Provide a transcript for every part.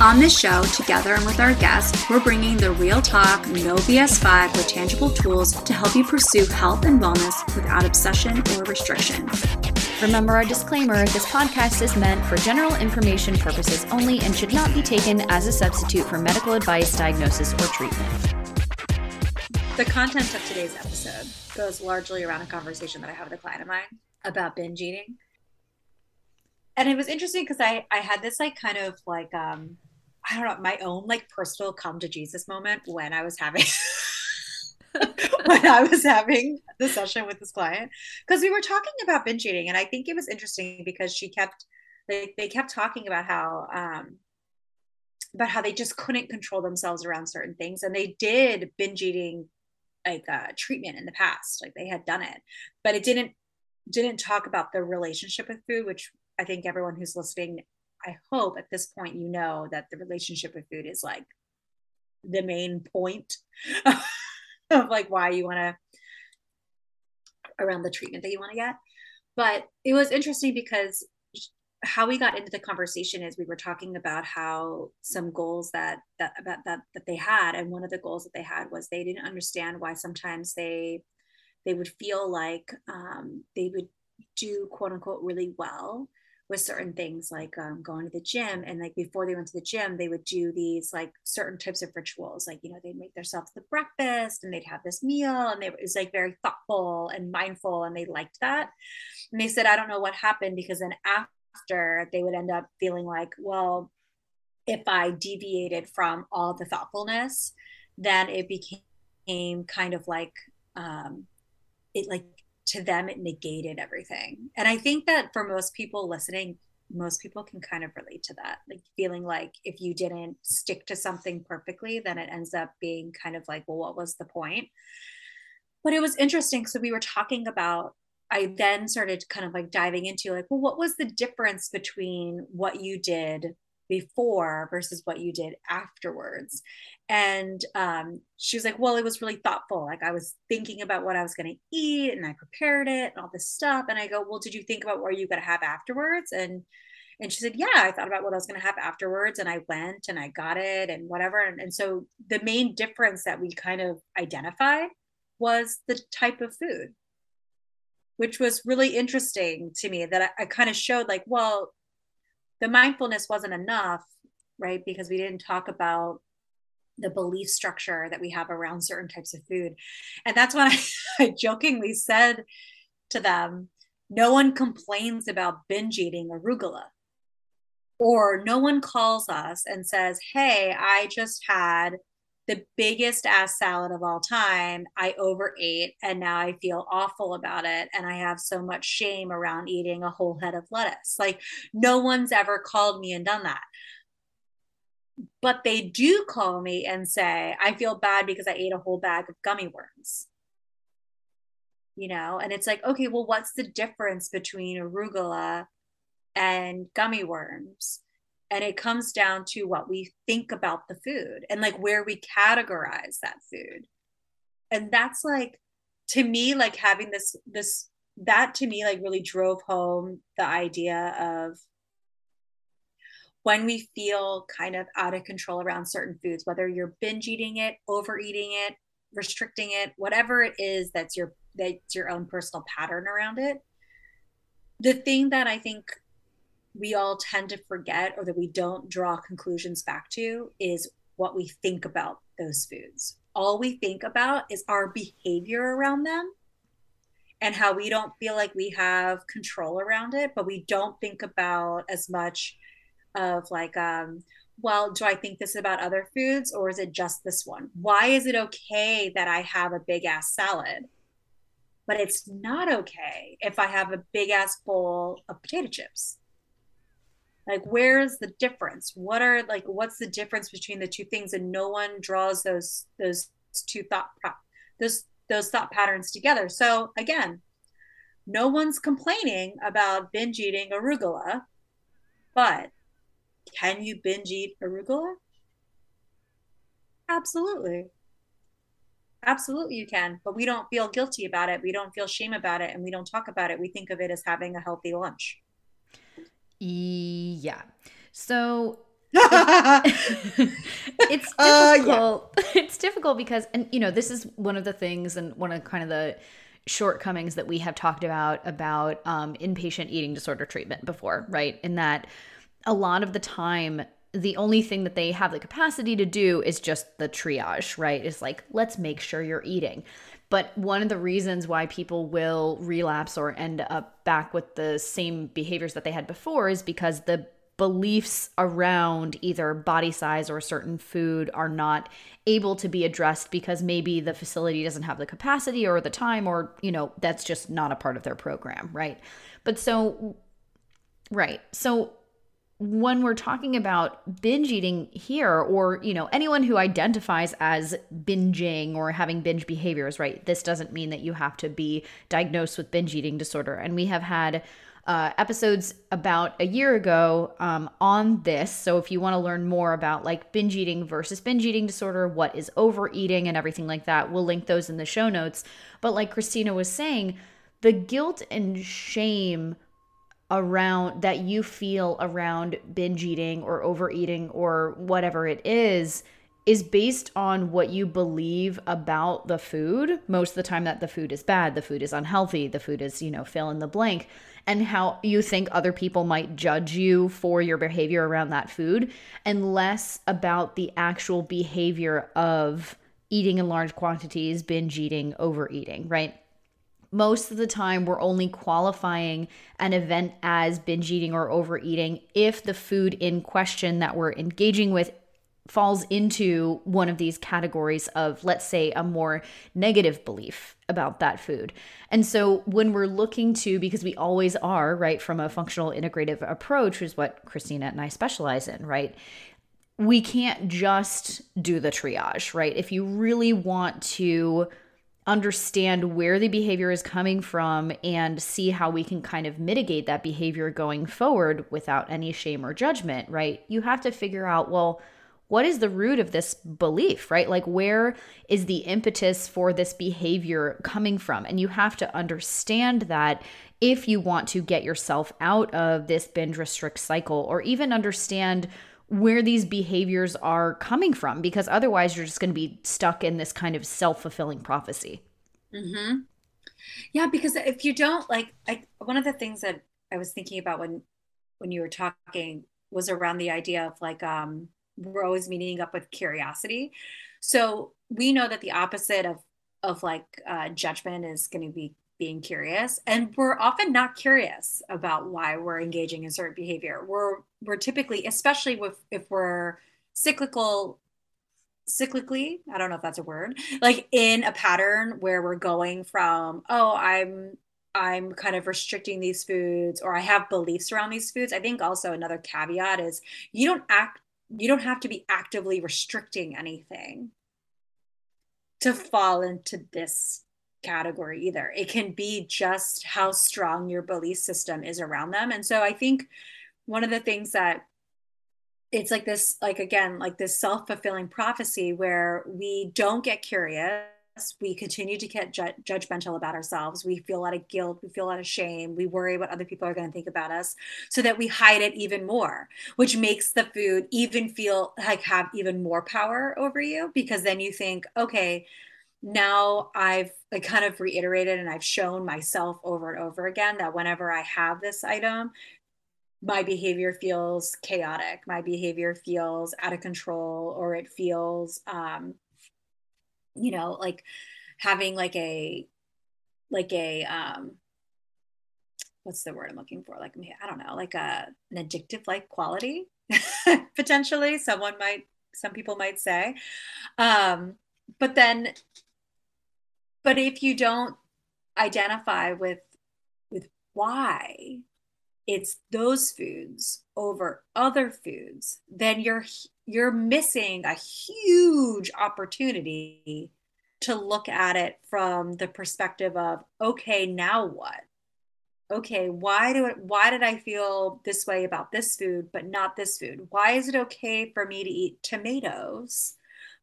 On this show, together and with our guests, we're bringing the real talk, no BS vibe with tangible tools to help you pursue health and wellness without obsession or restriction. Remember our disclaimer this podcast is meant for general information purposes only and should not be taken as a substitute for medical advice, diagnosis, or treatment. The content of today's episode goes largely around a conversation that I have with a client of mine about binge eating. And it was interesting because I, I had this like kind of like um I don't know, my own like personal come to Jesus moment when I was having when I was having the session with this client because we were talking about binge eating and I think it was interesting because she kept like they kept talking about how um about how they just couldn't control themselves around certain things and they did binge eating like uh treatment in the past like they had done it but it didn't didn't talk about the relationship with food which I think everyone who's listening I hope at this point you know that the relationship with food is like the main point of like why you want to around the treatment that you want to get. But it was interesting because how we got into the conversation is we were talking about how some goals that that about that that they had and one of the goals that they had was they didn't understand why sometimes they they would feel like um, they would do quote unquote really well with certain things like um, going to the gym and like before they went to the gym they would do these like certain types of rituals like you know they'd make themselves the breakfast and they'd have this meal and they, it was like very thoughtful and mindful and they liked that. And they said i don't know what happened because then after they would end up feeling like well if i deviated from all the thoughtfulness then it became kind of like um it like to them it negated everything. And i think that for most people listening most people can kind of relate to that like feeling like if you didn't stick to something perfectly then it ends up being kind of like well what was the point? But it was interesting. So we were talking about i then started kind of like diving into like well what was the difference between what you did before versus what you did afterwards. And um, she was like well it was really thoughtful. Like i was thinking about what i was going to eat and i prepared it and all this stuff. And i go well did you think about what you going to have afterwards? And and she said yeah i thought about what i was going to have afterwards and i went and i got it and whatever. And, and so the main difference that we kind of identified was the type of food which was really interesting to me that I, I kind of showed like well the mindfulness wasn't enough right because we didn't talk about the belief structure that we have around certain types of food. And that's when I, I jokingly said to them, no one complains about binge eating arugula. Or no one calls us and says, Hey, I just had the biggest ass salad of all time. I overate and now I feel awful about it. And I have so much shame around eating a whole head of lettuce. Like, no one's ever called me and done that but they do call me and say, I feel bad because I ate a whole bag of gummy worms. You know, and it's like, okay, well, what's the difference between arugula and gummy worms? And it comes down to what we think about the food and like where we categorize that food. And that's like, to me, like having this, this, that to me, like really drove home the idea of when we feel kind of out of control around certain foods, whether you're binge eating it, overeating it, restricting it, whatever it is that's your that's your own personal pattern around it. The thing that I think we all tend to forget or that we don't draw conclusions back to is what we think about those foods. All we think about is our behavior around them and how we don't feel like we have control around it, but we don't think about as much of like um well do i think this about other foods or is it just this one why is it okay that i have a big ass salad but it's not okay if i have a big ass bowl of potato chips like where's the difference what are like what's the difference between the two things and no one draws those those two thought those those thought patterns together so again no one's complaining about binge eating arugula, but can you binge eat arugula? Absolutely. Absolutely, you can. But we don't feel guilty about it. We don't feel shame about it. And we don't talk about it. We think of it as having a healthy lunch. Yeah. So it's difficult. Uh, yeah. It's difficult because, and you know, this is one of the things, and one of kind of the shortcomings that we have talked about about um, inpatient eating disorder treatment before, right? In that a lot of the time the only thing that they have the capacity to do is just the triage, right? It's like, let's make sure you're eating. But one of the reasons why people will relapse or end up back with the same behaviors that they had before is because the beliefs around either body size or certain food are not able to be addressed because maybe the facility doesn't have the capacity or the time or you know that's just not a part of their program right? But so right. So when we're talking about binge eating here or you know anyone who identifies as binging or having binge behaviors right this doesn't mean that you have to be diagnosed with binge eating disorder. And we have had uh, episodes about a year ago um, on this. So if you want to learn more about like binge eating versus binge eating disorder what is overeating and everything like that we'll link those in the show notes. But like christina was saying the guilt and shame around that you feel around binge eating or overeating or whatever it is is based on what you believe about the food. Most of the time that the food is bad the food is unhealthy the food is you know fill in the blank and how you think other people might judge you for your behavior around that food and less about the actual behavior of eating in large quantities binge eating overeating right most of the time we're only qualifying an event as binge eating or overeating if the food in question that we're engaging with falls into one of these categories of, let's say, a more negative belief about that food. And so when we're looking to, because we always are, right, from a functional integrative approach, which is what Christina and I specialize in, right? We can't just do the triage, right? If you really want to understand where the behavior is coming from and see how we can kind of mitigate that behavior going forward without any shame or judgment, right? You have to figure out, well, what is the root of this belief, right? Like, where is the impetus for this behavior coming from? And you have to understand that if you want to get yourself out of this binge restrict cycle or even understand where these behaviors are coming from because otherwise you're just going to be stuck in this kind of self-fulfilling prophecy mm-hmm. yeah because if you don't like I, one of the things that i was thinking about when when you were talking was around the idea of like um we're always meeting up with curiosity so we know that the opposite of of like uh, judgment is going to be being curious and we're often not curious about why we're engaging in certain behavior. We're we're typically especially with if we're cyclical cyclically i don't know if that's a word like in a pattern where we're going from oh i'm i'm kind of restricting these foods or i have beliefs around these foods i think also another caveat is you don't act you don't have to be actively restricting anything to fall into this category either. It can be just how strong your belief system is around them. And so I think one of the things that it's like this, like again, like this self fulfilling prophecy where we don't get curious. We continue to get ju- judgmental about ourselves. We feel a lot of guilt. We feel a lot of shame. We worry what other people are going to think about us so that we hide it even more, which makes the food even feel like have even more power over you because then you think, okay, now I've like kind of reiterated and I've shown myself over and over again that whenever I have this item, my behavior feels chaotic. My behavior feels out of control, or it feels, um, you know, like having like a, like a, um, what's the word I'm looking for? Like, I don't know, like a, an addictive like quality, potentially. Someone might, some people might say. Um, but then but if you don't identify with with why it's those foods over other foods then you're you're missing a huge opportunity to look at it from the perspective of okay now what? Okay why do it why did i feel this way about this food but not this food? Why is it okay for me to eat tomatoes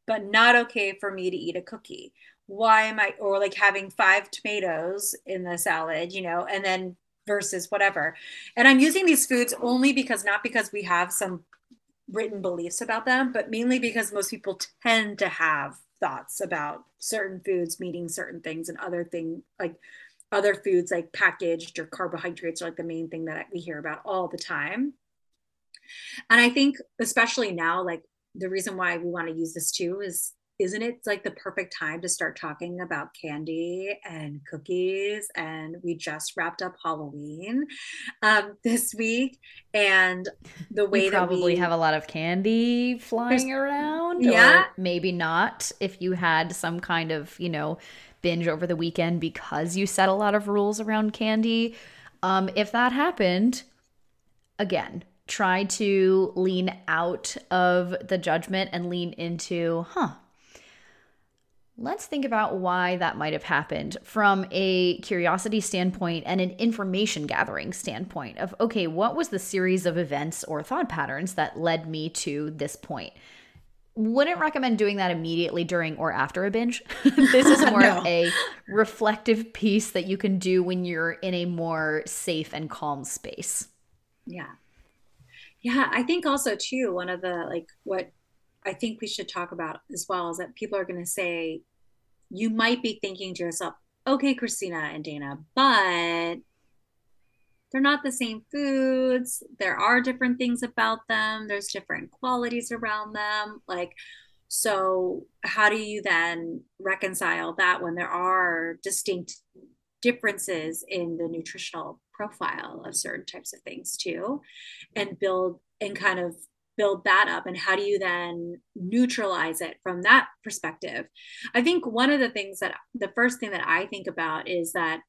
but not okay for me to eat a cookie why am i or like having five tomatoes in the salad you know and then versus whatever and i'm using these foods only because not because we have some written beliefs about them but mainly because most people tend to have thoughts about certain foods meaning certain things and other thing like other foods like packaged or carbohydrates are like the main thing that we hear about all the time. And I think especially now, like the reason why we want to use this too is isn't it like the perfect time to start talking about candy and cookies and we just wrapped up halloween um, this week and the way you that probably we have a lot of candy flying around yeah maybe not if you had some kind of you know binge over the weekend because you set a lot of rules around candy. Um, if that happened, again, try to lean out of the judgment and lean into, huh, let's think about why that might have happened from a curiosity standpoint and an information gathering standpoint of, okay, what was the series of events or thought patterns that led me to this point? wouldn't recommend doing that immediately during or after a binge. this is more no. of a reflective piece that you can do when you're in a more safe and calm space. Yeah. Yeah, I think also too one of the like what I think we should talk about as well is that people are going to say you might be thinking to yourself, "Okay, Christina and Dana, but they're not the same foods. There are different things about them. There's different qualities around them. Like, so how do you then reconcile that when there are distinct differences in the nutritional profile of certain types of things too, and build and kind of build that up and how do you then neutralize it from that perspective? I think one of the things that the first thing that i think about is that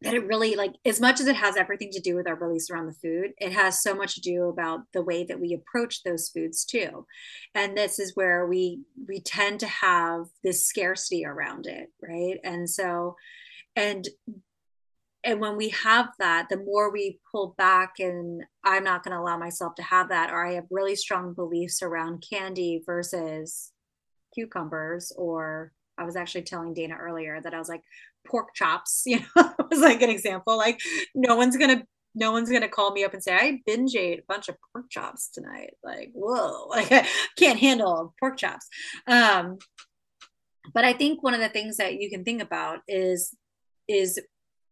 that it really like as much as it has everything to do with our beliefs around the food it has so much to do about the way that we approach those foods too. And this is where we we tend to have this scarcity around it right? And so and and when we have that the more we pull back and i'm not going to allow myself to have that or i have really strong beliefs around candy versus cucumbers or I was actually telling Dana earlier that I was like, pork chops, you know, was like an example. Like, no one's gonna no one's gonna call me up and say I binge ate a bunch of pork chops tonight. Like, whoa, like I can't handle pork chops. Um, but I think one of the things that you can think about is is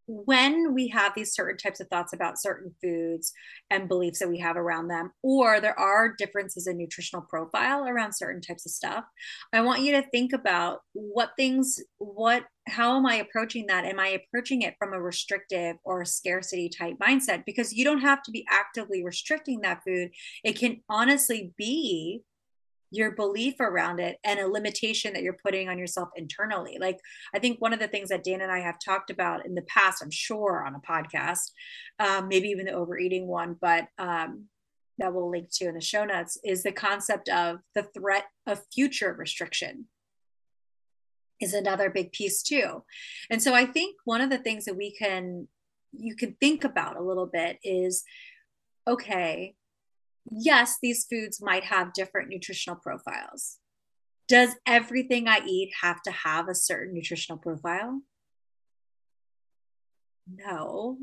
when we have these certain types of thoughts about certain foods and beliefs that we have around them, or there are differences in nutritional profile around certain types of stuff, I want you to think about what things, what, how am I approaching that? Am I approaching it from a restrictive or scarcity type mindset? Because you don't have to be actively restricting that food. It can honestly be your belief around it and a limitation that you're putting on yourself internally. Like, I think one of the things that Dan and I have talked about in the past, I'm sure on a podcast, um, maybe even the overeating one, but um, that we'll link to in the show notes, is the concept of the threat of future restriction is another big piece too. And so I think one of the things that we can you can think about a little bit is okay, yes, these foods might have different nutritional profiles. Does everything I eat have to have a certain nutritional profile? No.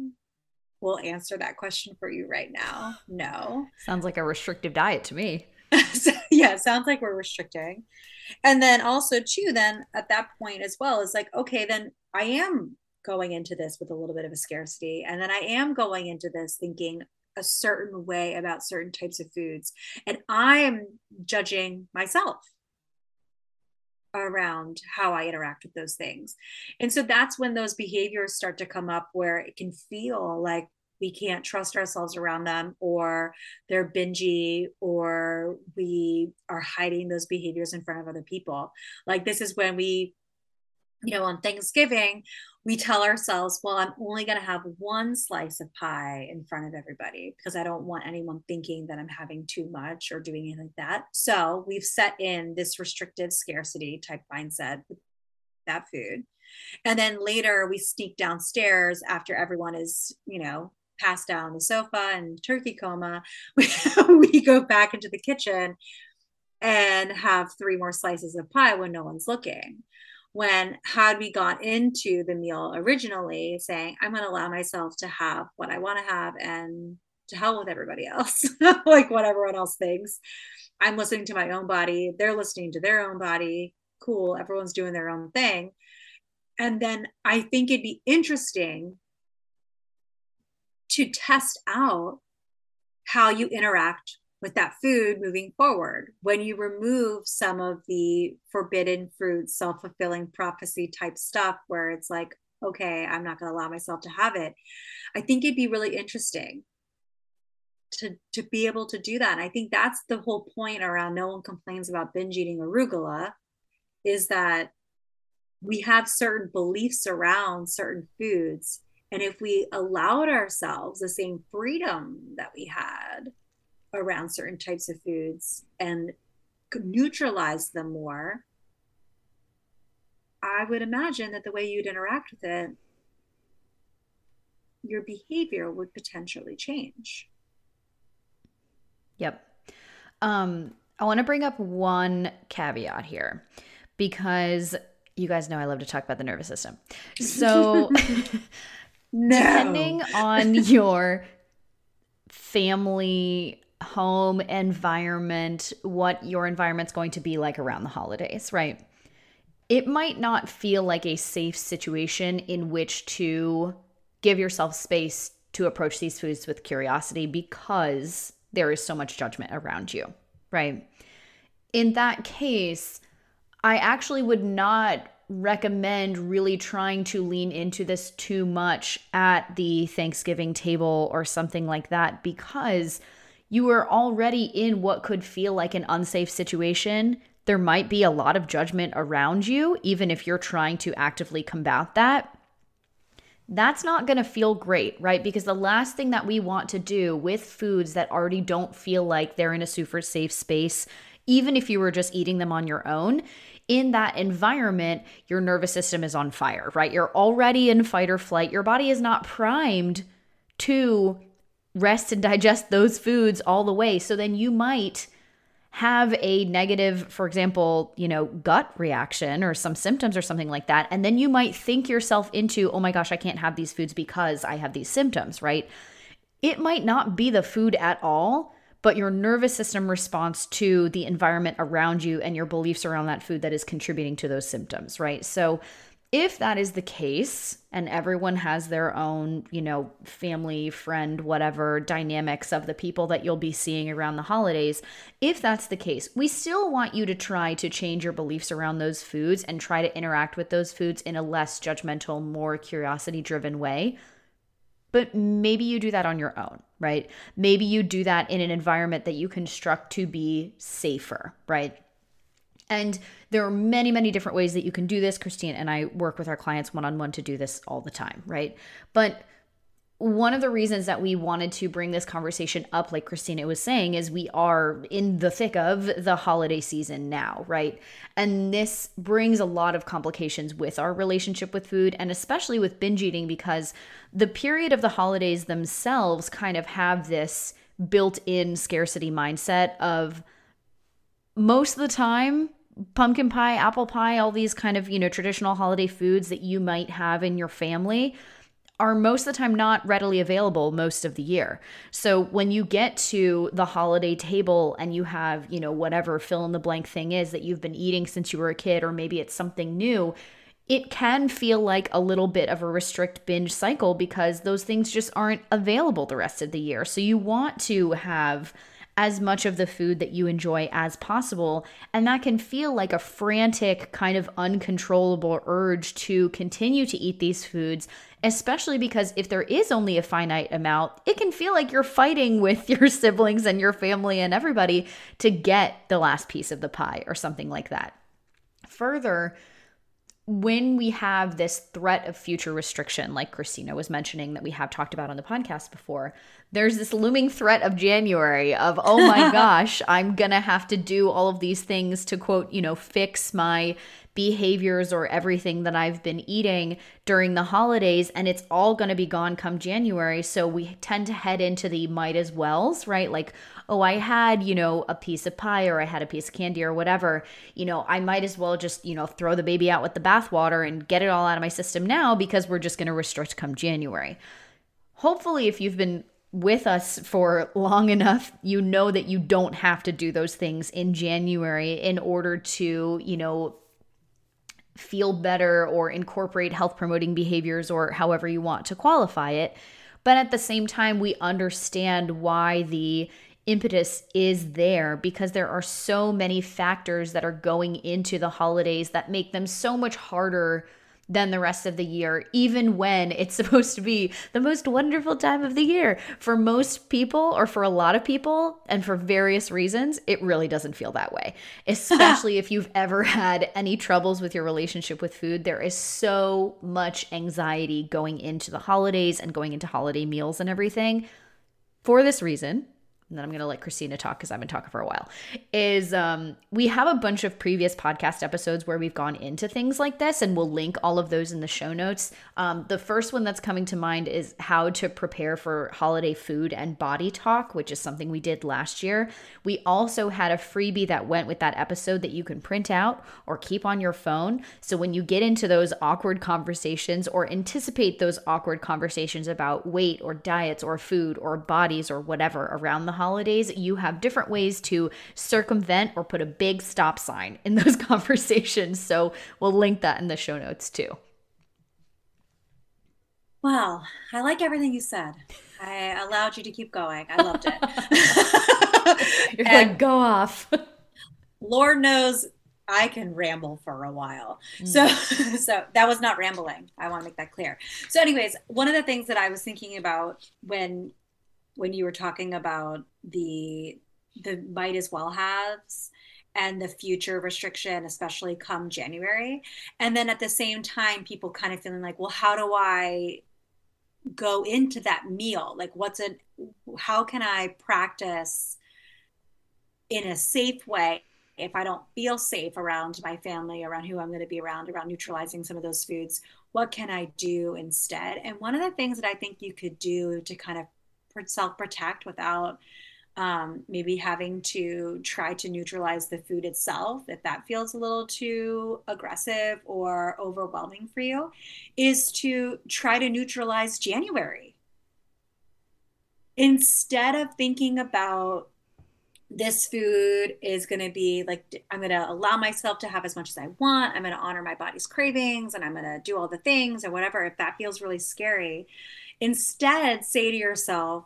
We'll answer that question for you right now. No. Sounds like a restrictive diet to me. so, yeah, sounds like we're restricting. And then also, too, then at that point as well, is like, okay, then I am going into this with a little bit of a scarcity. And then I am going into this thinking, a certain way about certain types of foods. And I am judging myself around how I interact with those things. And so that's when those behaviors start to come up where it can feel like we can't trust ourselves around them or they're bingy or we are hiding those behaviors in front of other people. Like this is when we you know, on Thanksgiving, we tell ourselves, well, I'm only going to have one slice of pie in front of everybody because I don't want anyone thinking that I'm having too much or doing anything like that. So we've set in this restrictive scarcity type mindset with that food. And then later we sneak downstairs after everyone is, you know, passed out on the sofa and turkey coma. We, we go back into the kitchen and have three more slices of pie when no one's looking. When had we got into the meal originally saying, I'm going to allow myself to have what I want to have and to hell with everybody else, like what everyone else thinks. I'm listening to my own body. They're listening to their own body. Cool. Everyone's doing their own thing. And then I think it'd be interesting to test out how you interact with that food moving forward. When you remove some of the forbidden fruit self-fulfilling prophecy type stuff where it's like okay i'm not going to allow myself to have it i think it'd be really interesting to to be able to do that. And i think that's the whole point around no one complains about binge eating arugula is that we have certain beliefs around certain foods. And if we allowed ourselves the same freedom that we had around certain types of foods and neutralize them more, I would imagine that the way you'd interact with it, your behavior would potentially change. Yep. Um, I want to bring up one caveat here because you guys know I love to talk about the nervous system. So, no. depending on your family home environment, what your environment's going to be like around the holidays, right? It might not feel like a safe situation in which to give yourself space to approach these foods with curiosity because there is so much judgment around you, right? In that case, I actually would not recommend really trying to lean into this too much at the Thanksgiving table or something like that because you are already in what could feel like an unsafe situation. There might be a lot of judgment around you, even if you're trying to actively combat that. That's not going to feel great, right? Because the last thing that we want to do with foods that already don't feel like they're in a super safe space, even if you were just eating them on your own, in that environment, your nervous system is on fire, right? You're already in fight or flight. Your body is not primed to rest and digest those foods all the way. So then you might have a negative, for example, you know, gut reaction or some symptoms or something like that. And then you might think yourself into, oh my gosh, I can't have these foods because I have these symptoms, right? It might not be the food at all, but your nervous system response to the environment around you and your beliefs around that food that is contributing to those symptoms, right? So if that is the case and everyone has their own, you know, family, friend, whatever dynamics of the people that you'll be seeing around the holidays, if that's the case, we still want you to try to change your beliefs around those foods and try to interact with those foods in a less judgmental, more curiosity driven way. But maybe you do that on your own, right? Maybe you do that in an environment that you construct to be safer, right? And there are many, many different ways that you can do this. Christine and I work with our clients one on one to do this all the time, right? But one of the reasons that we wanted to bring this conversation up, like Christina was saying, is we are in the thick of the holiday season now, right? And this brings a lot of complications with our relationship with food and especially with binge eating because the period of the holidays themselves kind of have this built in scarcity mindset of most of the time pumpkin pie, apple pie, all these kind of, you know, traditional holiday foods that you might have in your family are most of the time not readily available most of the year. So when you get to the holiday table and you have, you know, whatever fill in the blank thing is that you've been eating since you were a kid or maybe it's something new, it can feel like a little bit of a restrict binge cycle because those things just aren't available the rest of the year. So you want to have as much of the food that you enjoy as possible. And that can feel like a frantic, kind of uncontrollable urge to continue to eat these foods, especially because if there is only a finite amount, it can feel like you're fighting with your siblings and your family and everybody to get the last piece of the pie or something like that. Further, when we have this threat of future restriction, like Christina was mentioning, that we have talked about on the podcast before, there's this looming threat of January of, oh my gosh, I'm gonna have to do all of these things to quote, you know, fix my behaviors or everything that I've been eating during the holidays and it's all going to be gone come January. So we tend to head into the might as wells, right? Like, oh, I had, you know, a piece of pie or I had a piece of candy or whatever. You know, I might as well just, you know, throw the baby out with the bathwater and get it all out of my system now because we're just going to restrict come January. Hopefully, if you've been with us for long enough, you know that you don't have to do those things in January in order to, you know, feel better or incorporate health promoting behaviors or however you want to qualify it. But at the same time, we understand why the impetus is there because there are so many factors that are going into the holidays that make them so much harder than the rest of the year, even when it's supposed to be the most wonderful time of the year. For most people, or for a lot of people, and for various reasons, it really doesn't feel that way. Especially if you've ever had any troubles with your relationship with food, there is so much anxiety going into the holidays and going into holiday meals and everything. For this reason, and then I'm going to let Christina talk because I've been talking for a while, is um, we have a bunch of previous podcast episodes where we've gone into things like this, and we'll link all of those in the show notes. Um, the first one that's coming to mind is how to prepare for holiday food and body talk, which is something we did last year. We also had a freebie that went with that episode that you can print out or keep on your phone. So when you get into those awkward conversations or anticipate those awkward conversations about weight or diets or food or bodies or whatever around the holidays, you have different ways to circumvent or put a big stop sign in those conversations. So we'll link that in the show notes too. Wow, I like everything you said. I allowed you to keep going. I loved it. You're and like, go off. Lord knows I can ramble for a while. Mm. So so that was not rambling. I want to make that clear. So anyways, one of the things that I was thinking about when when you were talking about the the might as well haves and the future restriction, especially come January. And then at the same time, people kind of feeling like, well, how do I go into that meal? Like, what's it, how can I practice in a safe way if I don't feel safe around my family, around who I'm going to be around, around neutralizing some of those foods? What can I do instead? And one of the things that I think you could do to kind of self protect without um, maybe having to try to neutralize the food itself if that feels a little too aggressive or overwhelming for you is to try to neutralize January. Instead of thinking about this food is going to be like i'm going to allow myself to have as much as i want i'm going to honor my body's cravings and i'm going to do all the things or whatever if that feels really scary instead say to yourself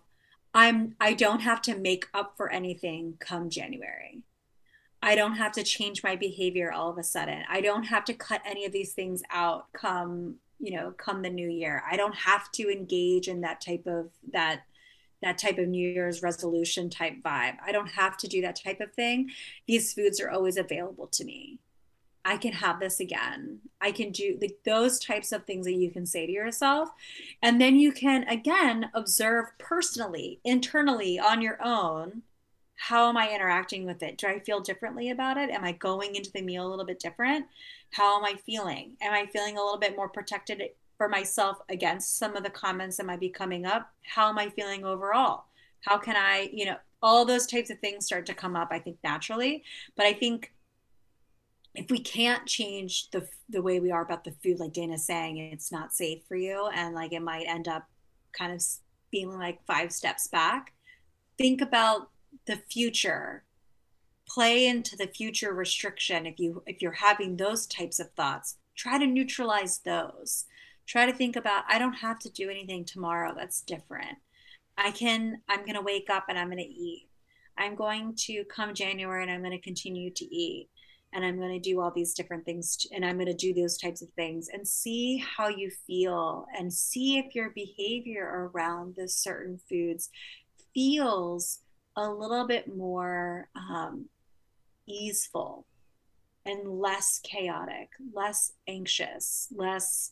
I'm I don't have to make up for anything come January. I don't have to change my behavior all of a sudden. I don't have to cut any of these things out come, you know, come the new year. I don't have to engage in that type of that that type of New Year's resolution type vibe. I don't have to do that type of thing. These foods are always available to me. I can have this again. I can do those types of things that you can say to yourself. And then you can again observe personally, internally on your own. How am I interacting with it? Do I feel differently about it? Am I going into the meal a little bit different? How am I feeling? Am I feeling a little bit more protected for myself against some of the comments that might be coming up? How am I feeling overall? How can I, you know, all those types of things start to come up, I think, naturally. But I think if we can't change the the way we are about the food like dana's saying it's not safe for you and like it might end up kind of feeling like five steps back think about the future. Play into the future restriction if you if you're having those types of thoughts. Try to neutralize those. Try to think about i don't have to do anything tomorrow that's different. I can i'm going to wake up and i'm going to eat. I'm going to come january and i'm going to continue to eat and I'm going to do all these different things and I'm going to do those types of things and see how you feel and see if your behavior around the certain foods feels a little bit more um, easeful and less chaotic, less anxious, less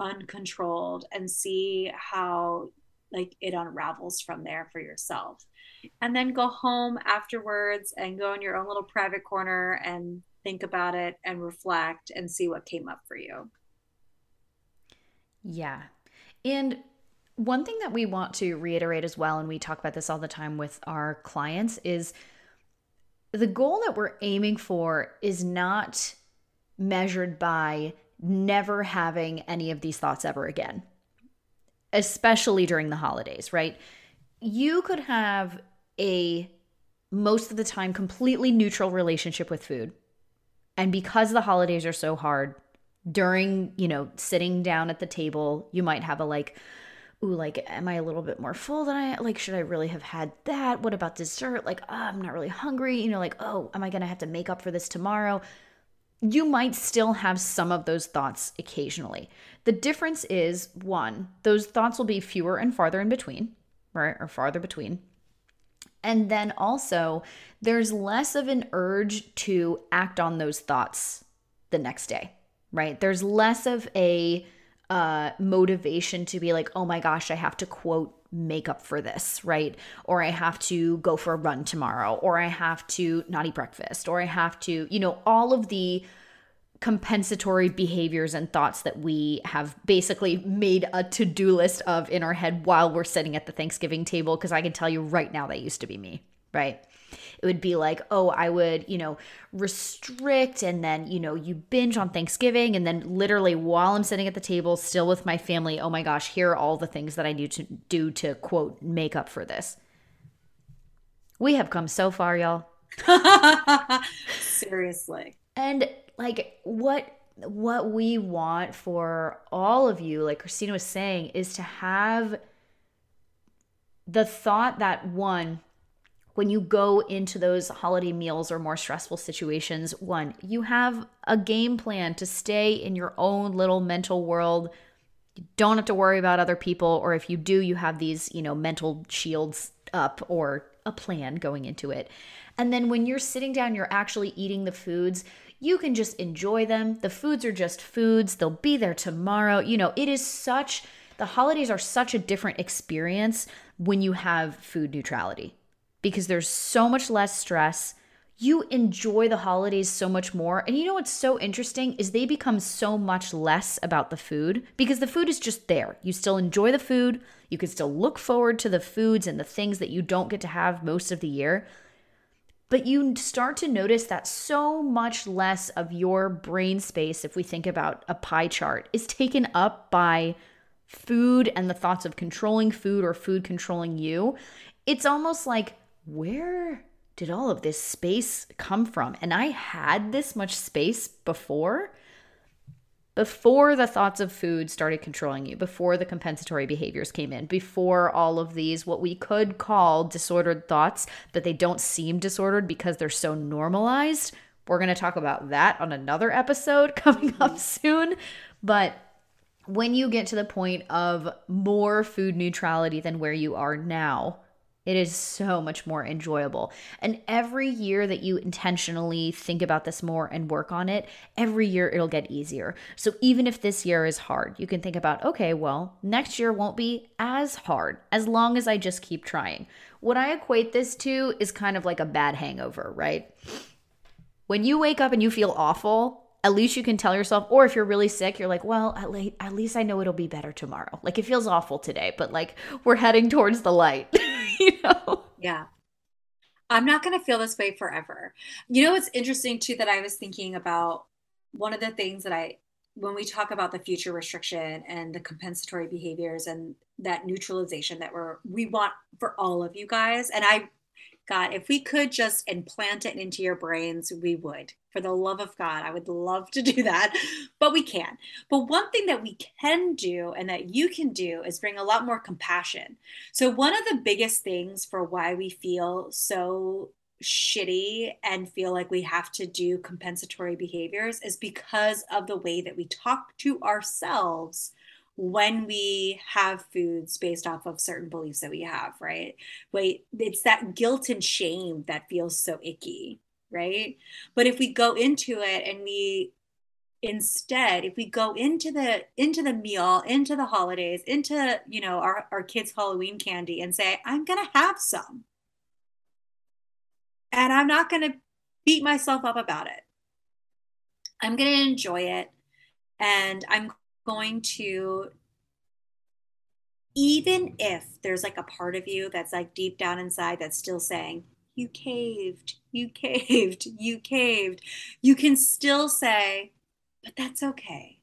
uncontrolled, and see how like it unravels from there for yourself and then go home afterwards and go in your own little private corner and think about it and reflect and see what came up for you. Yeah. And one thing that we want to reiterate as well, and we talk about this all the time with our clients, is the goal that we're aiming for is not measured by never having any of these thoughts ever again, especially during the holidays, right? You could have a most of the time completely neutral relationship with food. And because the holidays are so hard, during, you know, sitting down at the table, you might have a like, ooh, like, am I a little bit more full than I like? Should I really have had that? What about dessert? Like, oh, I'm not really hungry. You know, like, oh, am I gonna have to make up for this tomorrow? You might still have some of those thoughts occasionally. The difference is one, those thoughts will be fewer and farther in between, right? Or farther between. And then also, there's less of an urge to act on those thoughts the next day, right? There's less of a uh, motivation to be like, oh my gosh, I have to quote make up for this, right? Or I have to go for a run tomorrow, or I have to not eat breakfast, or I have to, you know, all of the compensatory behaviors and thoughts that we have basically made a to-do list of in our head while we're sitting at the Thanksgiving table because I can tell you right now that used to be me, right? It would be like, oh, I would, you know, restrict and then, you know, you binge on Thanksgiving and then literally while I'm sitting at the table still with my family, oh my gosh, here are all the things that I need to do to quote make up for this. We have come so far, y'all. Seriously. And like what what we want for all of you, like Christina was saying, is to have the thought that one, when you go into those holiday meals or more stressful situations, one, you have a game plan to stay in your own little mental world. You don't have to worry about other people, or if you do, you have these, you know, mental shields up or a plan going into it. And then when you're sitting down, you're actually eating the foods you can just enjoy them. The foods are just foods, they'll be there tomorrow. You know, it is such, the holidays are such a different experience when you have food neutrality because there's so much less stress. You enjoy the holidays so much more. And you know what's so interesting is they become so much less about the food because the food is just there. You still enjoy the food. You can still look forward to the foods and the things that you don't get to have most of the year. But you start to notice that so much less of your brain space, if we think about a pie chart, is taken up by food and the thoughts of controlling food or food controlling you. It's almost like, where did all of this space come from? And I had this much space before before the thoughts of food started controlling you, before the compensatory behaviors came in, before all of these, what we could call disordered thoughts, but they don't seem disordered because they're so normalized. We're going to talk about that on another episode coming up mm-hmm. soon. But when you get to the point of more food neutrality than where you are now, it is so much more enjoyable. And every year that you intentionally think about this more and work on it, every year it'll get easier. So even if this year is hard, you can think about, okay, well, next year won't be as hard as long as I just keep trying. What I equate this to is kind of like a bad hangover, right? When you wake up and you feel awful, at least you can tell yourself or if you're really sick you're like well at, le- at least i know it'll be better tomorrow. Like it feels awful today but like we're heading towards the light you know? Yeah. I'm not going to feel this way forever. You know it's interesting too that i was thinking about? One of the things that i when we talk about the future restriction and the compensatory behaviors and that neutralization that we're we want for all of you guys and i God, if we could just implant it into your brains, we would. For the love of God, I would love to do that, but we can't. But one thing that we can do and that you can do is bring a lot more compassion. So, one of the biggest things for why we feel so shitty and feel like we have to do compensatory behaviors is because of the way that we talk to ourselves when we have foods based off of certain beliefs that we have, right? Wait, it's that guilt and shame that feels so icky, right? But if we go into it and we instead if we go into the into the meal into the holidays into you know our, our kids halloween candy and say i'm gonna have some and i'm not gonna beat myself up about it I'm to enjoy it. And I'm going to, even if there's like a part of you that's like deep down inside that's still saying, you caved, you caved, you caved, you can still say, but that's okay.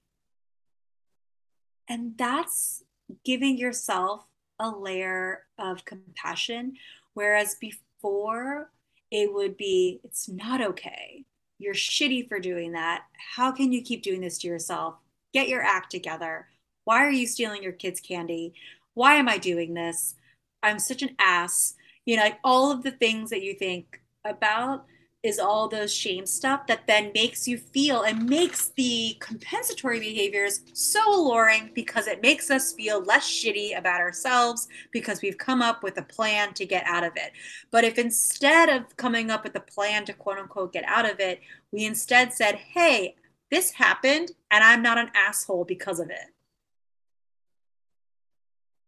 And that's giving yourself a layer of compassion. Whereas before, it would be, it's not okay. You're shitty for doing that. How can you keep doing this to yourself? Get your act together. Why are you stealing your kids' candy? Why am I doing this? I'm such an ass. You know, like all of the things that you think about is all those shame stuff that then makes you feel and makes the compensatory behaviors so alluring because it makes us feel less shitty about ourselves because we've come up with a plan to get out of it. But if instead of coming up with a plan to quote unquote get out of it, we instead said, hey, this happened and I'm not an asshole because of it.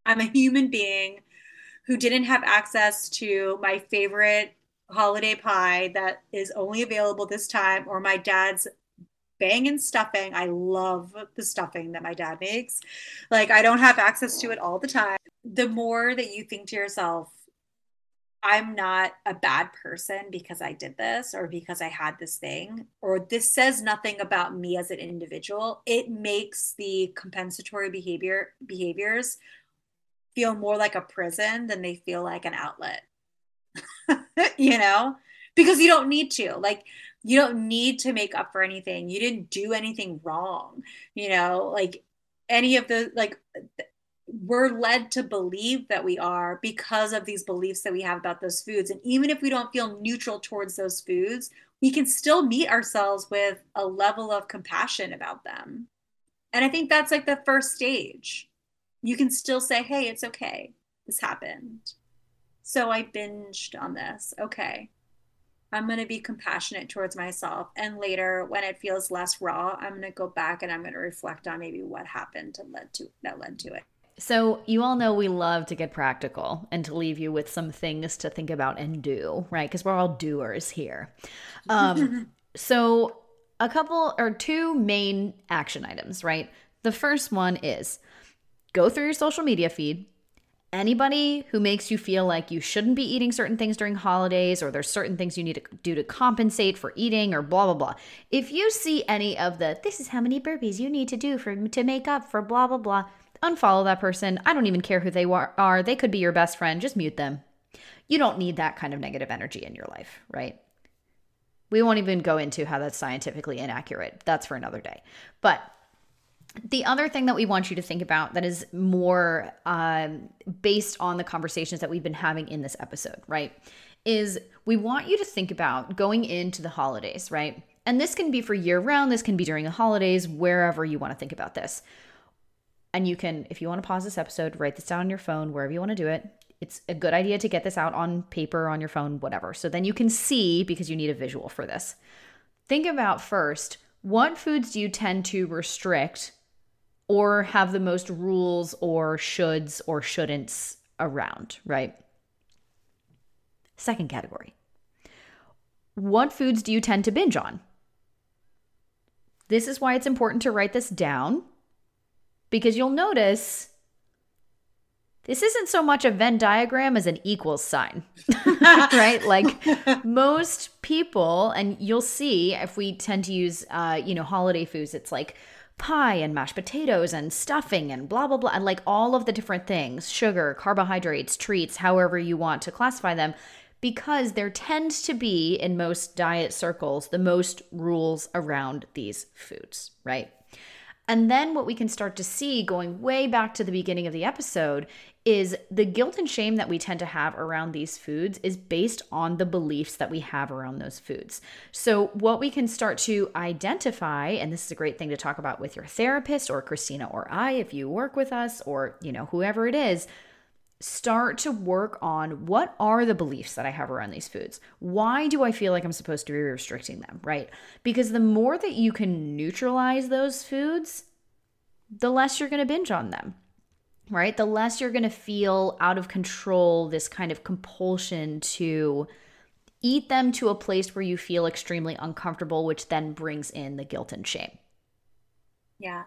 I'm a human being who didn't have access to my favorite holiday pie that is only available this time, or my dad's banging stuffing. I love the stuffing that my dad makes. Like, I don't have access to it all the time. The more that you think to yourself, I'm not a bad person because I did this or because I had this thing, or this says nothing about me as an individual. It makes the compensatory behavior behaviors feel more like a prison than they feel like an outlet. you know, because you don't need to. Like, you don't need to make up for anything. You didn't do anything wrong, you know, like any of the, like, we're led to believe that we are because of these beliefs that we have about those foods. And even if we don't feel neutral towards those foods, we can still meet ourselves with a level of compassion about them. And I think that's like the first stage. You can still say, hey, it's okay. This happened. So I binged on this. Okay. I'm going to be compassionate towards myself. And later, when it feels less raw, I'm going to go back and I'm going to reflect on maybe what happened and led to that led to it. So, you all know we love to get practical and to leave you with some things to think about and do, right? Because we're all doers here. Um, so, a couple or two main action items, right? The first one is go through your social media feed, anybody who makes you feel like you shouldn't be eating certain things during holidays or there's certain things you need to do to compensate for eating or blah blah blah if you see any of the this is how many burpees you need to do for to make up for blah blah blah unfollow that person. I don't even care who they are. They could be your best friend. Just mute them. You don't need that kind of negative energy in your life right? We won't even go into how that's scientifically inaccurate. That's for another day. But the other thing that we want you to think about that is more um, based on the conversations that we've been having in this episode, right? Is we want you to think about going into the holidays, right? And this can be for year round, this can be during the holidays, wherever you want to think about this. And you can, if you want to pause this episode, write this down on your phone, wherever you want to do it. It's a good idea to get this out on paper, on your phone, whatever. So then you can see because you need a visual for this. Think about first what foods do you tend to restrict or have the most rules or shoulds or shouldn'ts around, right? Second category. What foods do you tend to binge on? This is why it's important to write this down because you'll notice this isn't so much a Venn diagram as an equals sign, right? Like most people, and you'll see if we tend to use, uh, you know, holiday foods, it's like pie and mashed potatoes and stuffing and blah, blah, blah. And like all of the different things sugar, carbohydrates, treats, however you want to classify them, because there tends to be in most diet circles the most rules around these foods, right? And then what we can start to see going way back to the beginning of the episode is the guilt and shame that we tend to have around these foods is based on the beliefs that we have around those foods. So what we can start to identify and this is a great thing to talk about with your therapist or Christina or I if you work with us or you know whoever it is start to work on what are the beliefs that I have around these foods? Why do I feel like I'm supposed to be restricting them, right? Because the more that you can neutralize those foods, the less you're going to binge on them, right? The less you're going to feel out of control, this kind of compulsion to eat them to a place where you feel extremely uncomfortable, which then brings in the guilt and shame. Yeah.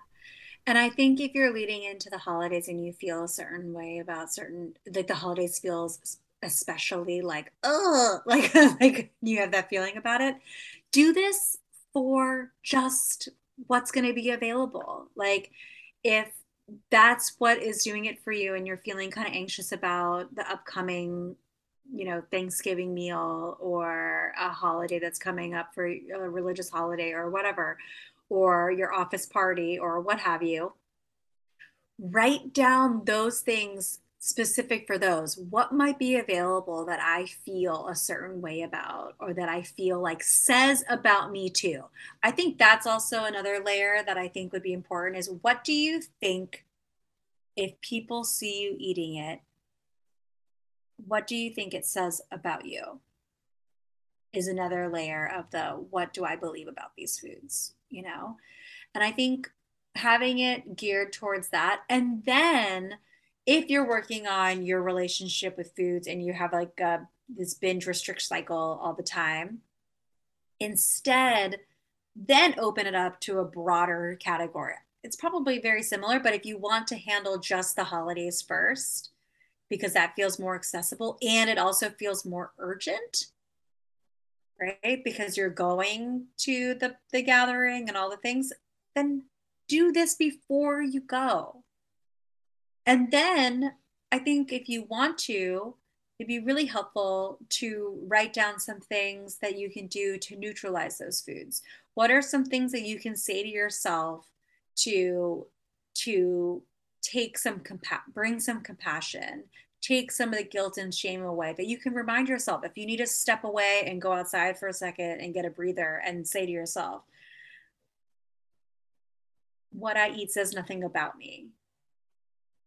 And I think if you're leading into the holidays and you feel a certain way about certain, like the holidays feels especially like, oh, like, like you have that feeling about it, do this for just what's going to be available. Like, if that's what is doing it for you and you're feeling kind of anxious about the upcoming you know thanksgiving meal or a holiday that's coming up for a religious holiday or whatever or your office party or what have you write down those things specific for those. What might be available that i feel a certain way about or that i feel like says about me too? I think that's also another layer that i think would be important is what do you think if people see you eating it what do you think it says about you? Is another layer of the what do i believe about these foods you know? And i think having it geared towards that and then if you're working on your relationship with foods and you have like a, this binge restrict cycle all the time instead then open it up to a broader category. It's probably very similar but if you want to handle just the holidays first because that feels more accessible and it also feels more urgent right? Because you're going to the the gathering and all the things then do this before you go. And then i think if you want to it'd be really helpful to write down some things that you can do to neutralize those foods. What are some things that you can say to yourself to to take some compa- bring some compassion take some of the guilt and shame away that you can remind yourself if you need to step away and go outside for a second and get a breather and say to yourself what i eat says nothing about me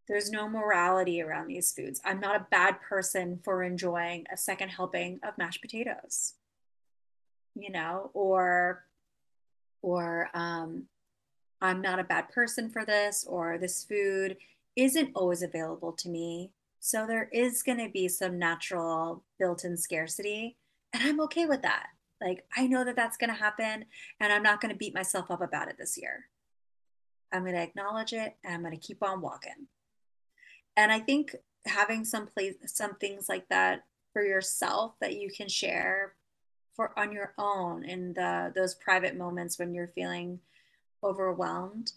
there's no morality around these foods i'm not a bad person for enjoying a second helping of mashed potatoes you know or or um, I'm not a bad person for this, or this food isn't always available to me. So there is going to be some natural built in scarcity. And I'm okay with that. Like, I know that that's going to happen, and I'm not going to beat myself up about it this year. I'm going to acknowledge it and I'm going to keep on walking. And I think having some place, some things like that for yourself that you can share for on your own in the those private moments when you're feeling overwhelmed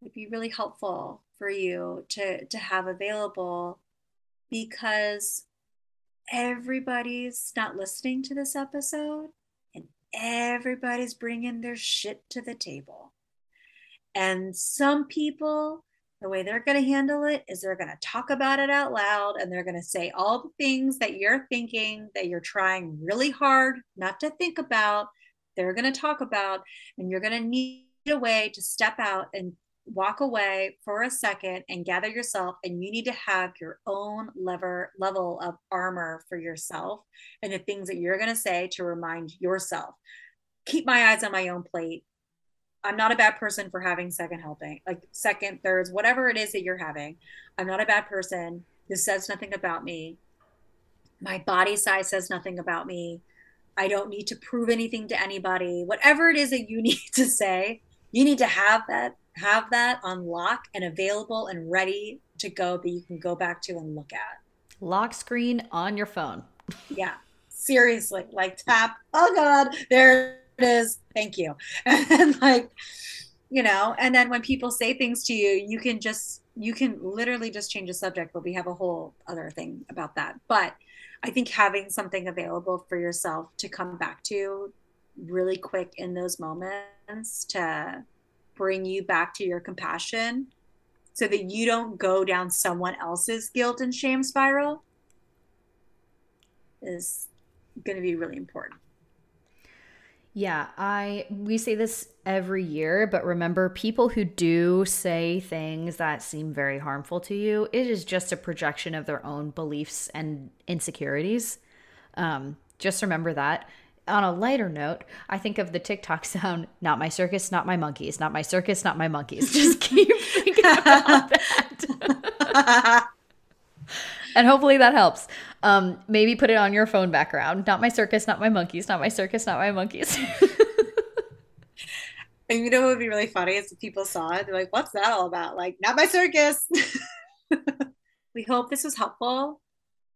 would be really helpful for you to to have available because everybody's not listening to this episode and everybody's bringing their shit to the table. And some people the way they're going to handle it is they're going to talk about it out loud and they're going to say all the things that you're thinking that you're trying really hard not to think about they're going to talk about and you're going to need a way to step out and walk away for a second and gather yourself and you need to have your own lever level of armor for yourself and the things that you're going to say to remind yourself. Keep my eyes on my own plate. I'm not a bad person for having second helping like second thirds whatever it is that you're having. I'm not a bad person. This says nothing about me. My body size says nothing about me. I don't need to prove anything to anybody. Whatever it is that you need to say you need to have that have that on lock and available and ready to go that you can go back to and look at. Lock screen on your phone. Yeah seriously like tap oh god there it is thank you. And like you know and then when people say things to you you can just you can literally just change the subject but we have a whole other thing about that. But i think having something available for yourself to come back to really quick in those moments to bring you back to your compassion so that you don't go down someone else's guilt and shame spiral is going to be really important. Yeah, I we say this every year, but remember people who do say things that seem very harmful to you, it is just a projection of their own beliefs and insecurities. Um, just remember that on a lighter note, I think of the TikTok sound, not my circus, not my monkeys, not my circus, not my monkeys. Just keep thinking about that. and hopefully that helps. Um, maybe put it on your phone background. Not my circus, not my monkeys, not my circus, not my monkeys. and you know what would be really funny is if people saw it, they're like, what's that all about? Like, not my circus. we hope this was helpful.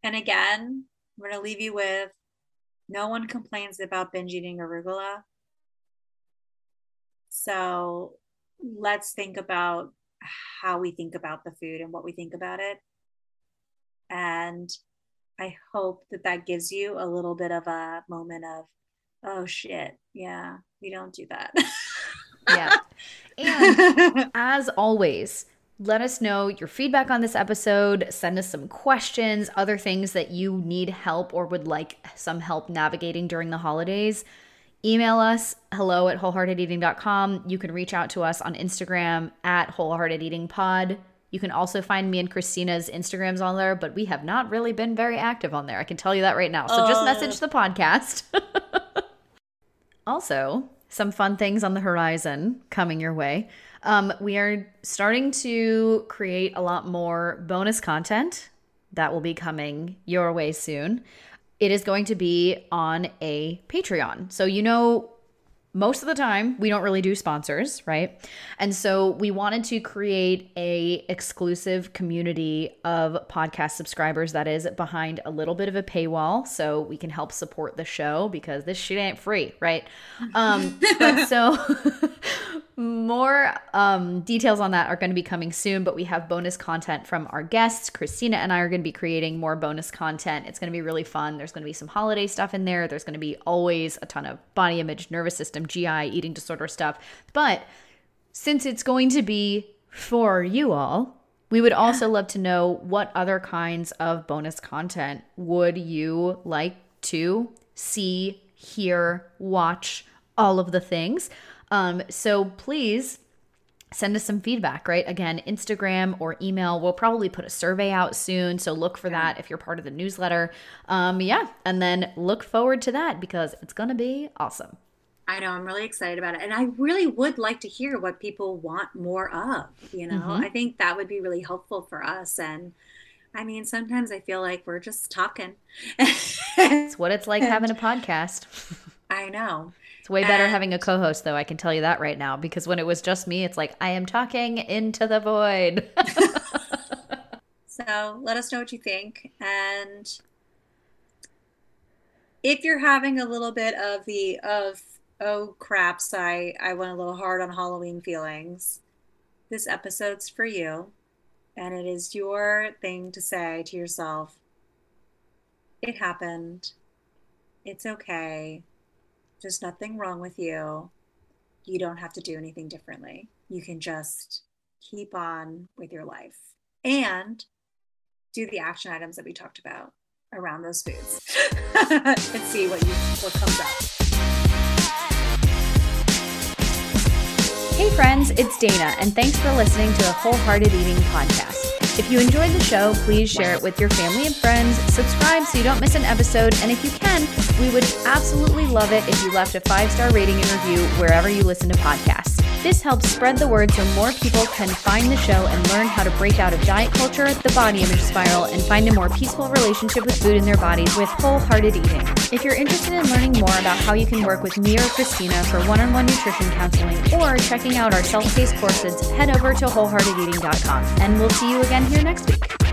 And again, we're going to leave you with no one complains about binge eating arugula. So let's think about how we think about the food and what we think about it. And I hope that that gives you a little bit of a moment of, oh shit, yeah, we don't do that. yeah. And as always, let us know your feedback on this episode. Send us some questions, other things that you need help or would like some help navigating during the holidays. Email us hello at wholeheartedeating.com. You can reach out to us on Instagram at wholeheartedeatingpod. You can also find me and Christina's Instagrams on there, but we have not really been very active on there. I can tell you that right now. So just uh. message the podcast. also, some fun things on the horizon coming your way. Um, we are starting to create a lot more bonus content that will be coming your way soon. It is going to be on a Patreon. So, you know, most of the time we don't really do sponsors right? And so we wanted to create a exclusive community of podcast subscribers that is behind a little bit of a paywall so we can help support the show because this shit ain't free right? Um but so more um, details on that are going to be coming soon, but we have bonus content from our guests. Christina and I are going to be creating more bonus content. It's going to be really fun. There's going to be some holiday stuff in there. There's going to be always a ton of body image, nervous system, GI, eating disorder stuff. But since it's going to be for you all, we would also love to know what other kinds of bonus content would you like to see, hear, watch, all of the things. Um, so please send us some feedback, right? Again, Instagram or email. We'll probably put a survey out soon. So look for that if you're part of the newsletter. Um, yeah. And then look forward to that because it's going to be awesome. I know. I'm really excited about it. And I really would like to hear what people want more of. You know, mm-hmm. I think that would be really helpful for us. And I mean, sometimes I feel like we're just talking. it's what it's like having a podcast. I know. It's way better and, having a co-host though, I can tell you that right now because when it was just me, it's like I am talking into the void. so, let us know what you think and if you're having a little bit of the of oh craps, I I went a little hard on Halloween feelings. This episode's for you and it is your thing to say to yourself it happened. It's okay there's nothing wrong with you. You don't have to do anything differently. You can just keep on with your life and do the action items that we talked about around those foods and see what you what comes up. Hey friends, it's Dana, and thanks for listening to the Wholehearted Eating Podcast. If you enjoyed the show, please share it with your family and friends, subscribe so you don't miss an episode, and if you can, we would absolutely love it if you left a five star rating and review wherever you listen to podcasts. This helps spread the word so more people can find the show and learn how to break out of diet culture, the body image spiral, and find a more peaceful relationship with food in their bodies with wholehearted eating. If you're interested in learning more about how you can work with me or Christina for one on one nutrition counseling or checking out our self paced courses, head over to wholeheartedeating.com. And we'll see you again here next week.